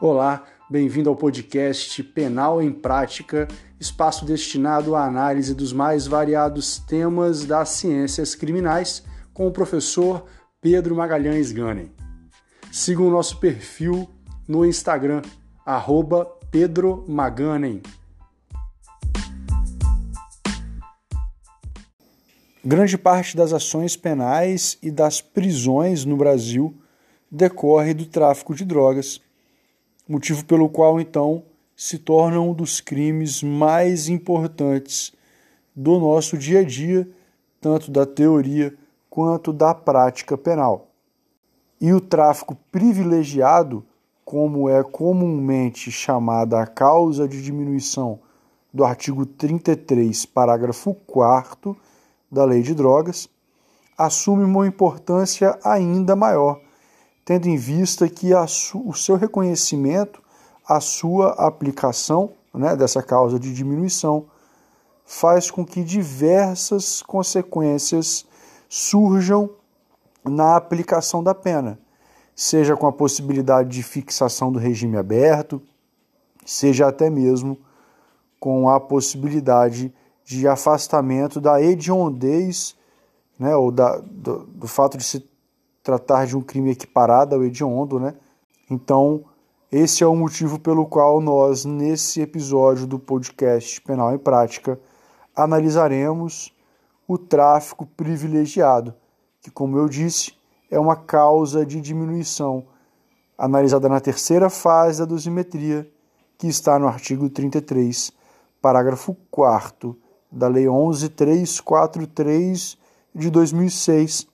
Olá, bem-vindo ao podcast Penal em Prática, espaço destinado à análise dos mais variados temas das ciências criminais, com o professor Pedro Magalhães Ganem. Siga o nosso perfil no Instagram, arroba Pedro Maganem. Grande parte das ações penais e das prisões no Brasil decorre do tráfico de drogas motivo pelo qual então se torna um dos crimes mais importantes do nosso dia a dia, tanto da teoria quanto da prática penal. E o tráfico privilegiado, como é comumente chamada a causa de diminuição do artigo 33, parágrafo 4 da Lei de Drogas, assume uma importância ainda maior tendo em vista que o seu reconhecimento, a sua aplicação né, dessa causa de diminuição, faz com que diversas consequências surjam na aplicação da pena, seja com a possibilidade de fixação do regime aberto, seja até mesmo com a possibilidade de afastamento da hediondez, né, ou da, do, do fato de se tratar de um crime equiparado ao hediondo, né? Então, esse é o motivo pelo qual nós, nesse episódio do podcast Penal em Prática, analisaremos o tráfico privilegiado, que, como eu disse, é uma causa de diminuição, analisada na terceira fase da dosimetria, que está no artigo 33, parágrafo 4 da Lei 11343 de 2006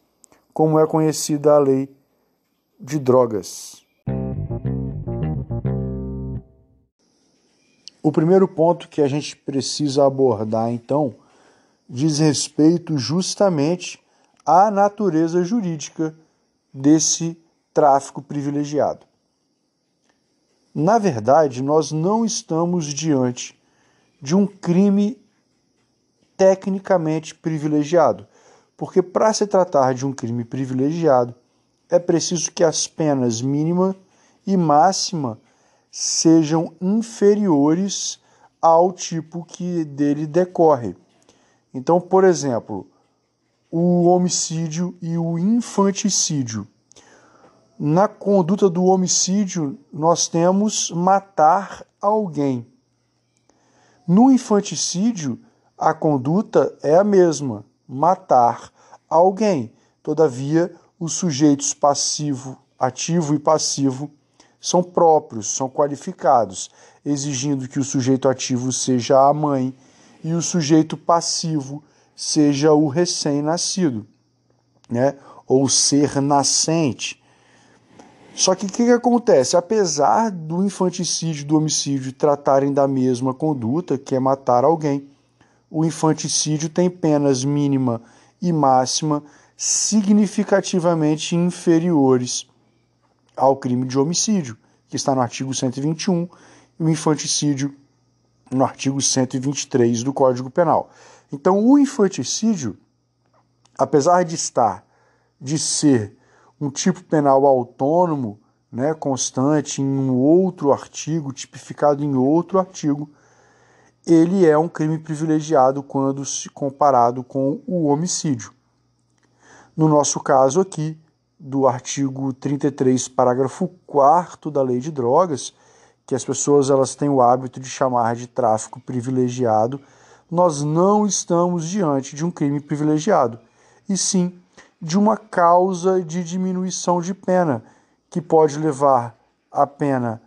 como é conhecida a lei de drogas. O primeiro ponto que a gente precisa abordar, então, diz respeito justamente à natureza jurídica desse tráfico privilegiado. Na verdade, nós não estamos diante de um crime tecnicamente privilegiado porque para se tratar de um crime privilegiado, é preciso que as penas mínima e máxima sejam inferiores ao tipo que dele decorre. Então, por exemplo, o homicídio e o infanticídio. Na conduta do homicídio, nós temos matar alguém. No infanticídio, a conduta é a mesma, matar alguém. Todavia, os sujeitos passivo, ativo e passivo são próprios, são qualificados, exigindo que o sujeito ativo seja a mãe e o sujeito passivo seja o recém-nascido, né? ou ser nascente. Só que o que, que, acontece? Apesar do infanticídio e do homicídio tratarem da mesma conduta, que é matar alguém, o infanticídio tem penas mínima e máxima significativamente inferiores ao crime de homicídio, que está no artigo 121, e o infanticídio no artigo 123 do Código Penal. Então, o infanticídio, apesar de estar, de ser um tipo penal autônomo, né, constante em um outro artigo, tipificado em outro artigo, ele é um crime privilegiado quando se comparado com o homicídio. No nosso caso aqui, do artigo 33, parágrafo 4 da Lei de Drogas, que as pessoas elas têm o hábito de chamar de tráfico privilegiado, nós não estamos diante de um crime privilegiado, e sim de uma causa de diminuição de pena, que pode levar a pena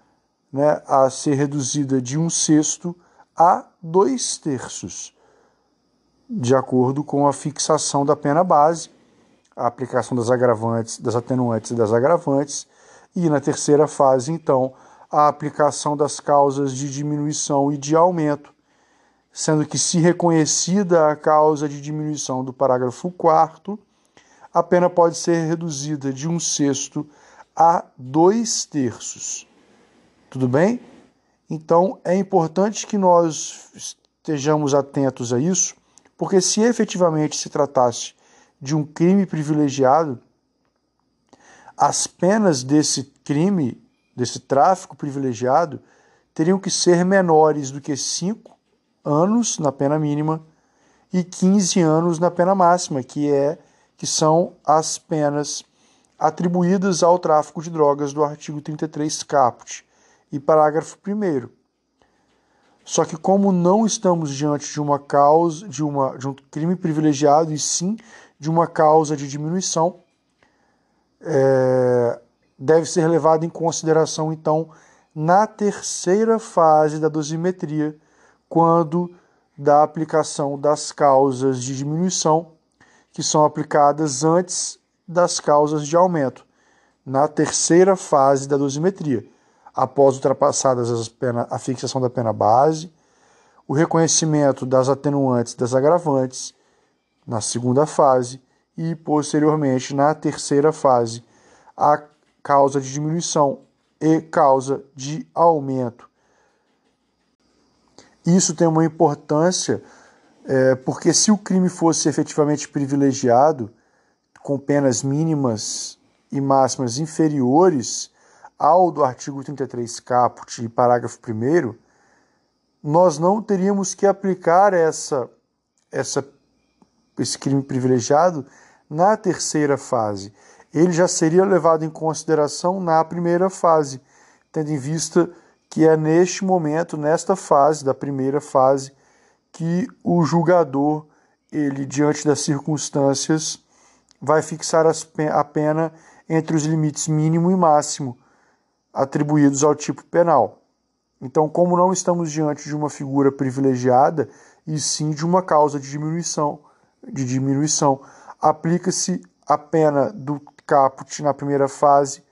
né, a ser reduzida de um sexto a dois terços, de acordo com a fixação da pena base, a aplicação das agravantes, das atenuantes e das agravantes, e na terceira fase, então, a aplicação das causas de diminuição e de aumento, sendo que, se reconhecida a causa de diminuição do parágrafo 4, a pena pode ser reduzida de um sexto a dois terços. Tudo bem? Então é importante que nós estejamos atentos a isso, porque se efetivamente se tratasse de um crime privilegiado, as penas desse crime desse tráfico privilegiado teriam que ser menores do que 5 anos na pena mínima e 15 anos na pena máxima, que é que são as penas atribuídas ao tráfico de drogas do artigo 33 caput e parágrafo 1 só que como não estamos diante de uma causa, de, uma, de um crime privilegiado e sim de uma causa de diminuição, é, deve ser levado em consideração então na terceira fase da dosimetria, quando da aplicação das causas de diminuição, que são aplicadas antes das causas de aumento, na terceira fase da dosimetria após ultrapassadas as pena, a fixação da pena base, o reconhecimento das atenuantes das agravantes na segunda fase e, posteriormente, na terceira fase, a causa de diminuição e causa de aumento. Isso tem uma importância é, porque, se o crime fosse efetivamente privilegiado, com penas mínimas e máximas inferiores, ao do artigo 33 caput, parágrafo 1, nós não teríamos que aplicar essa, essa, esse crime privilegiado na terceira fase. Ele já seria levado em consideração na primeira fase, tendo em vista que é neste momento, nesta fase, da primeira fase, que o julgador, ele diante das circunstâncias, vai fixar a pena entre os limites mínimo e máximo atribuídos ao tipo penal. Então, como não estamos diante de uma figura privilegiada, e sim de uma causa de diminuição, de diminuição, aplica-se a pena do caput na primeira fase,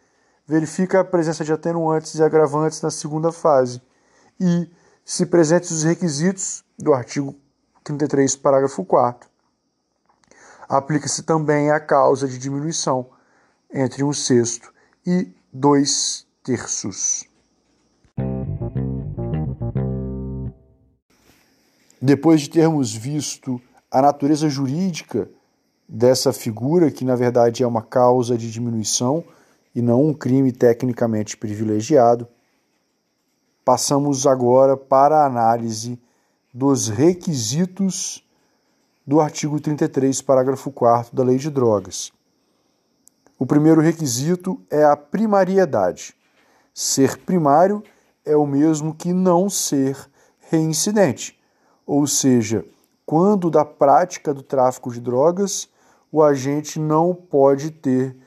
verifica a presença de atenuantes e agravantes na segunda fase e, se presentes os requisitos do artigo 33, parágrafo 4 aplica-se também a causa de diminuição entre um sexto e dois terços. Depois de termos visto a natureza jurídica dessa figura, que na verdade é uma causa de diminuição e não um crime tecnicamente privilegiado, passamos agora para a análise dos requisitos do artigo 33, parágrafo 4 da Lei de Drogas. O primeiro requisito é a primariedade. Ser primário é o mesmo que não ser reincidente, ou seja, quando da prática do tráfico de drogas, o agente não pode ter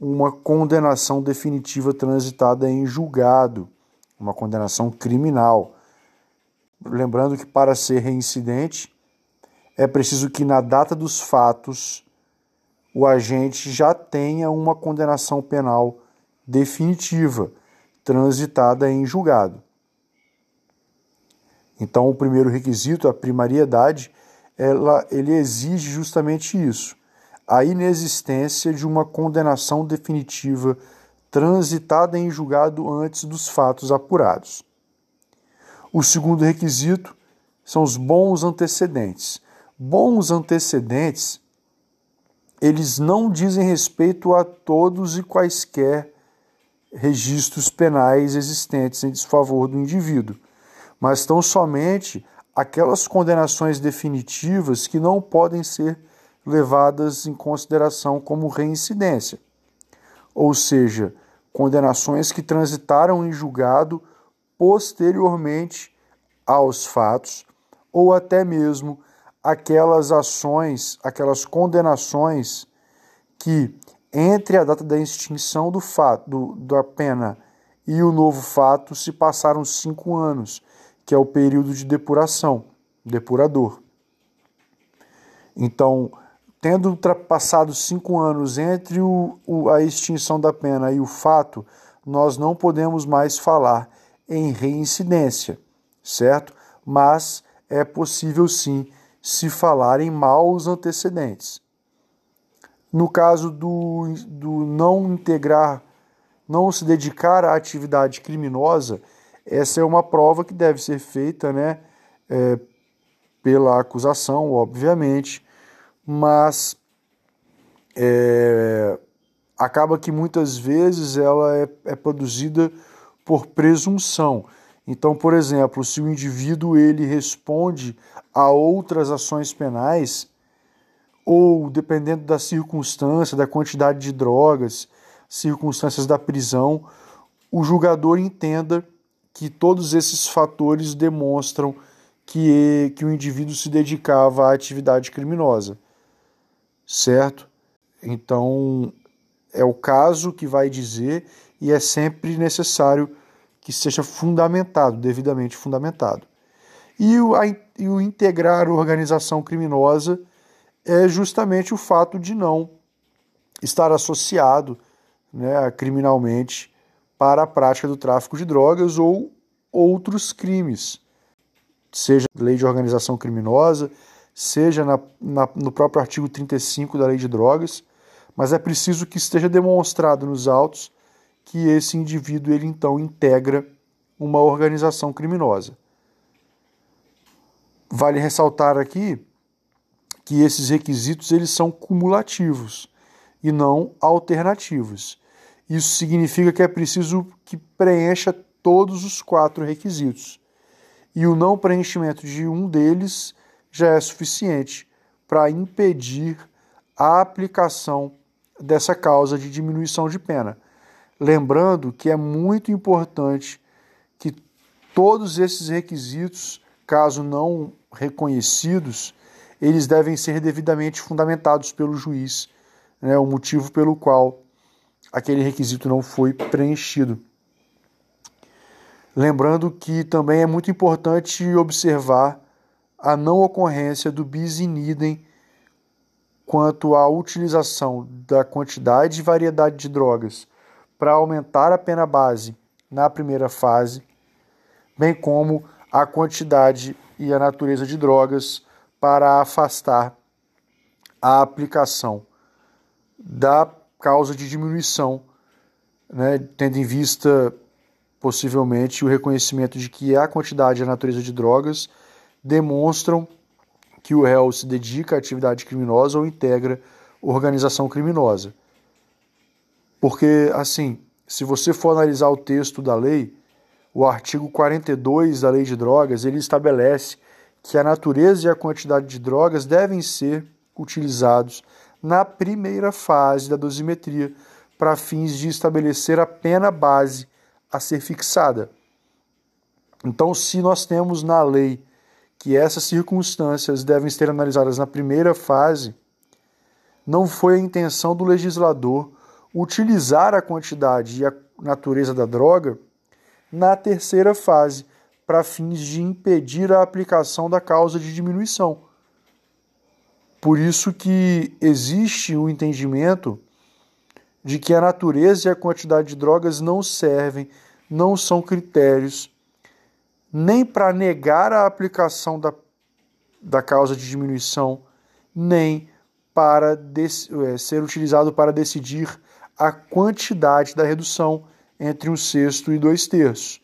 uma condenação definitiva transitada em julgado, uma condenação criminal. Lembrando que para ser reincidente é preciso que na data dos fatos o agente já tenha uma condenação penal definitiva transitada em julgado. Então, o primeiro requisito, a primariedade, ela, ele exige justamente isso: a inexistência de uma condenação definitiva transitada em julgado antes dos fatos apurados. O segundo requisito são os bons antecedentes. Bons antecedentes, eles não dizem respeito a todos e quaisquer registros penais existentes em desfavor do indivíduo, mas tão somente aquelas condenações definitivas que não podem ser levadas em consideração como reincidência, ou seja, condenações que transitaram em julgado posteriormente aos fatos, ou até mesmo aquelas ações, aquelas condenações que entre a data da extinção do fato, do, da pena e o novo fato se passaram cinco anos, que é o período de depuração, depurador. Então, tendo ultrapassado cinco anos entre o, o, a extinção da pena e o fato, nós não podemos mais falar em reincidência, certo? Mas é possível sim se falar em maus antecedentes. No caso do, do não integrar, não se dedicar à atividade criminosa, essa é uma prova que deve ser feita né, é, pela acusação, obviamente, mas é, acaba que muitas vezes ela é, é produzida por presunção. Então, por exemplo, se o indivíduo ele responde a outras ações penais, ou dependendo da circunstância, da quantidade de drogas, circunstâncias da prisão, o julgador entenda que todos esses fatores demonstram que, que o indivíduo se dedicava à atividade criminosa. Certo? Então, é o caso que vai dizer e é sempre necessário que seja fundamentado, devidamente fundamentado. E o, a, e o integrar organização criminosa é justamente o fato de não estar associado né, criminalmente para a prática do tráfico de drogas ou outros crimes, seja lei de organização criminosa, seja na, na, no próprio artigo 35 da lei de drogas, mas é preciso que esteja demonstrado nos autos que esse indivíduo ele então integra uma organização criminosa. Vale ressaltar aqui que esses requisitos eles são cumulativos e não alternativos. Isso significa que é preciso que preencha todos os quatro requisitos. E o não preenchimento de um deles já é suficiente para impedir a aplicação dessa causa de diminuição de pena. Lembrando que é muito importante que todos esses requisitos, caso não reconhecidos, eles devem ser devidamente fundamentados pelo juiz, né, o motivo pelo qual aquele requisito não foi preenchido. Lembrando que também é muito importante observar a não ocorrência do bis in idem quanto à utilização da quantidade e variedade de drogas para aumentar a pena base na primeira fase, bem como a quantidade e a natureza de drogas para afastar a aplicação da causa de diminuição, né, tendo em vista possivelmente o reconhecimento de que a quantidade e a natureza de drogas demonstram que o réu se dedica à atividade criminosa ou integra organização criminosa. Porque, assim, se você for analisar o texto da lei, o artigo 42 da Lei de Drogas, ele estabelece que a natureza e a quantidade de drogas devem ser utilizados na primeira fase da dosimetria para fins de estabelecer a pena base a ser fixada. Então, se nós temos na lei que essas circunstâncias devem ser analisadas na primeira fase, não foi a intenção do legislador utilizar a quantidade e a natureza da droga na terceira fase, para fins de impedir a aplicação da causa de diminuição. Por isso que existe o entendimento de que a natureza e a quantidade de drogas não servem, não são critérios nem para negar a aplicação da, da causa de diminuição, nem para é, ser utilizado para decidir a quantidade da redução entre um sexto e dois terços,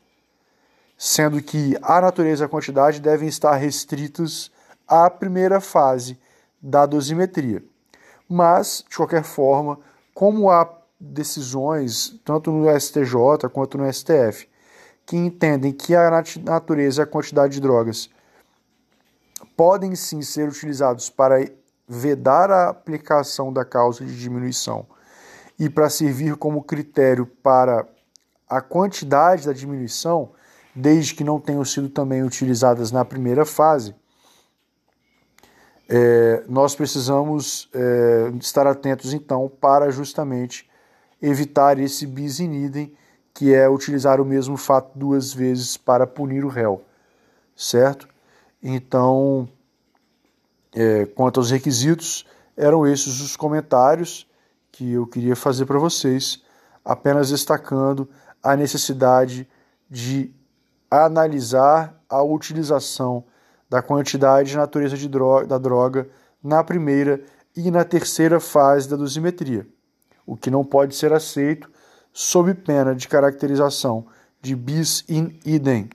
sendo que a natureza e a quantidade devem estar restritos à primeira fase da dosimetria. Mas, de qualquer forma, como há decisões, tanto no STJ quanto no STF, que entendem que a natureza e a quantidade de drogas podem sim ser utilizados para vedar a aplicação da causa de diminuição e para servir como critério para a quantidade da diminuição, desde que não tenham sido também utilizadas na primeira fase, é, nós precisamos é, estar atentos então para justamente evitar esse bis in idem que é utilizar o mesmo fato duas vezes para punir o réu, certo? Então, é, quanto aos requisitos, eram esses os comentários que eu queria fazer para vocês, apenas destacando a necessidade de analisar a utilização da quantidade e natureza de droga, da droga na primeira e na terceira fase da dosimetria, o que não pode ser aceito sob pena de caracterização de bis in idem.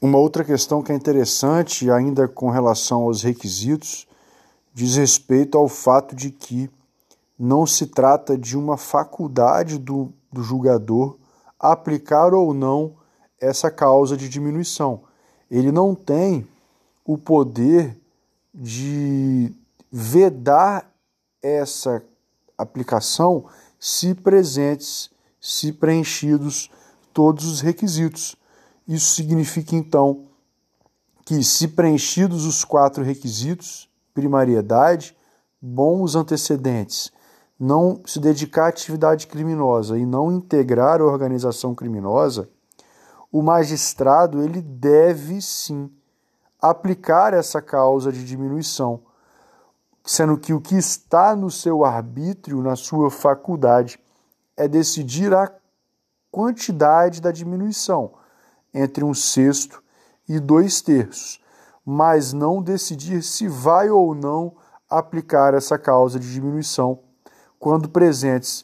Uma outra questão que é interessante, ainda com relação aos requisitos, diz respeito ao fato de que não se trata de uma faculdade do, do julgador aplicar ou não essa causa de diminuição. Ele não tem o poder de vedar essa aplicação se presentes, se preenchidos todos os requisitos. Isso significa então que, se preenchidos os quatro requisitos, primariedade, bons antecedentes, não se dedicar à atividade criminosa e não integrar a organização criminosa, o magistrado ele deve sim aplicar essa causa de diminuição, sendo que o que está no seu arbítrio, na sua faculdade, é decidir a quantidade da diminuição entre um sexto e dois terços, mas não decidir se vai ou não aplicar essa causa de diminuição quando presentes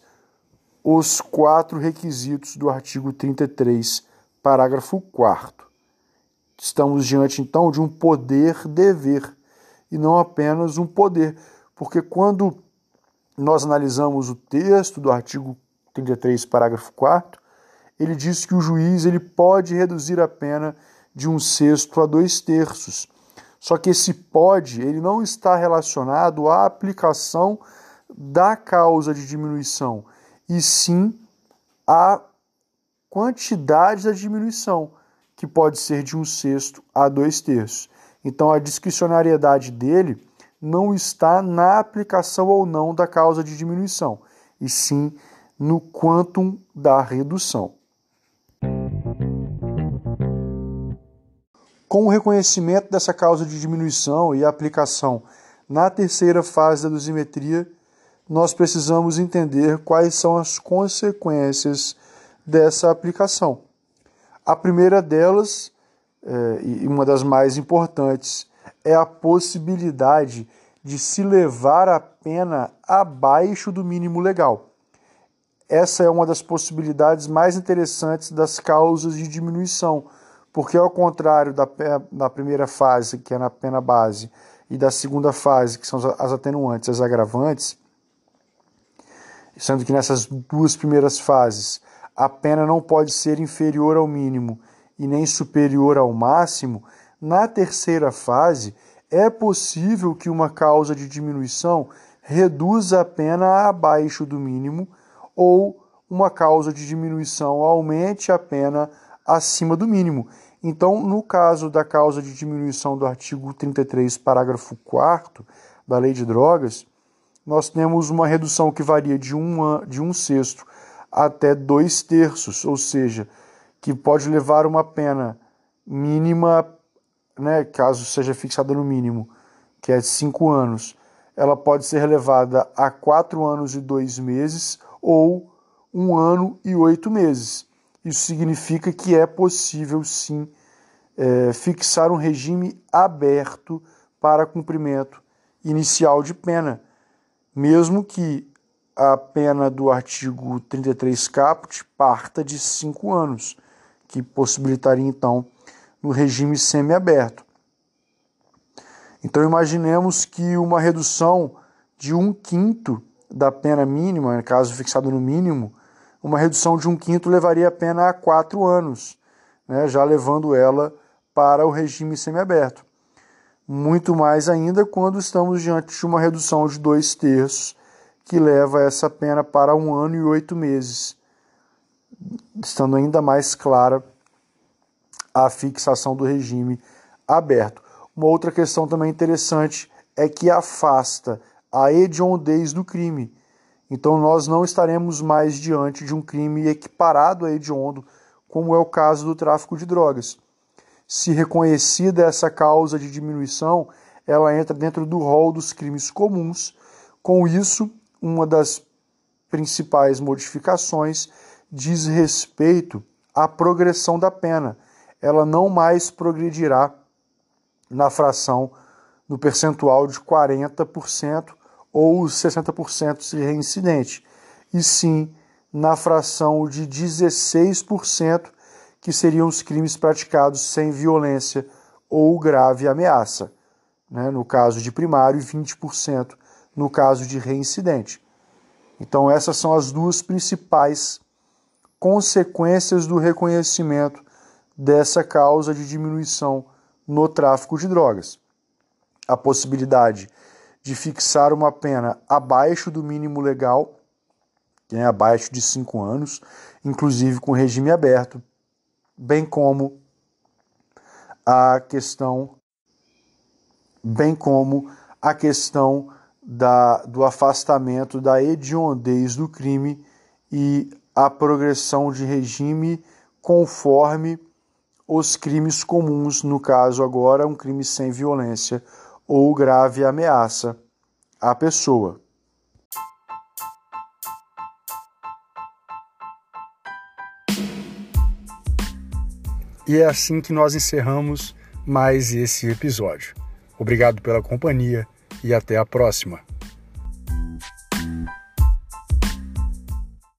os quatro requisitos do artigo 33, parágrafo 4. Estamos diante então de um poder-dever e não apenas um poder, porque quando nós analisamos o texto do artigo 33, parágrafo 4, ele diz que o juiz ele pode reduzir a pena de um sexto a dois terços. Só que esse pode ele não está relacionado à aplicação da causa de diminuição, e sim à quantidade da diminuição, que pode ser de um sexto a dois terços. Então a discricionariedade dele não está na aplicação ou não da causa de diminuição, e sim no quantum da redução. Com o reconhecimento dessa causa de diminuição e a aplicação na terceira fase da dosimetria, nós precisamos entender quais são as consequências dessa aplicação. A primeira delas, é, e uma das mais importantes, é a possibilidade de se levar a pena abaixo do mínimo legal. Essa é uma das possibilidades mais interessantes das causas de diminuição, porque ao contrário da, da primeira fase, que é na pena base, e da segunda fase, que são as atenuantes, as agravantes, sendo que nessas duas primeiras fases a pena não pode ser inferior ao mínimo e nem superior ao máximo, na terceira fase é possível que uma causa de diminuição reduza a pena abaixo do mínimo ou uma causa de diminuição aumente a pena acima do mínimo. Então, no caso da causa de diminuição do artigo 33, parágrafo 4 da Lei de Drogas, nós temos uma redução que varia de um, de um sexto até dois terços, ou seja, que pode levar uma pena mínima, né, caso seja fixada no mínimo, que é de cinco anos, ela pode ser elevada a quatro anos e dois meses ou um ano e oito meses. Isso significa que é possível sim é, fixar um regime aberto para cumprimento inicial de pena mesmo que a pena do artigo 33 caput parta de cinco anos, que possibilitaria então no regime semiaberto. Então imaginemos que uma redução de um quinto da pena mínima, caso fixado no mínimo, uma redução de um quinto levaria a pena a quatro anos, né, já levando ela para o regime semiaberto muito mais ainda quando estamos diante de uma redução de dois terços, que leva essa pena para um ano e oito meses, estando ainda mais clara a fixação do regime aberto. Uma outra questão também interessante é que afasta a hediondez do crime. Então nós não estaremos mais diante de um crime equiparado a hediondo, como é o caso do tráfico de drogas se reconhecida essa causa de diminuição, ela entra dentro do rol dos crimes comuns. Com isso, uma das principais modificações diz respeito à progressão da pena. Ela não mais progredirá na fração no percentual de 40% ou 60% se reincidente, e sim na fração de 16% que seriam os crimes praticados sem violência ou grave ameaça, né? no caso de primário, e 20% no caso de reincidente. Então, essas são as duas principais consequências do reconhecimento dessa causa de diminuição no tráfico de drogas. A possibilidade de fixar uma pena abaixo do mínimo legal, é abaixo de cinco anos, inclusive com regime aberto, bem como a questão bem como a questão da, do afastamento da hediondez do crime e a progressão de regime conforme os crimes comuns, no caso agora um crime sem violência ou grave ameaça à pessoa. E é assim que nós encerramos mais esse episódio. Obrigado pela companhia e até a próxima.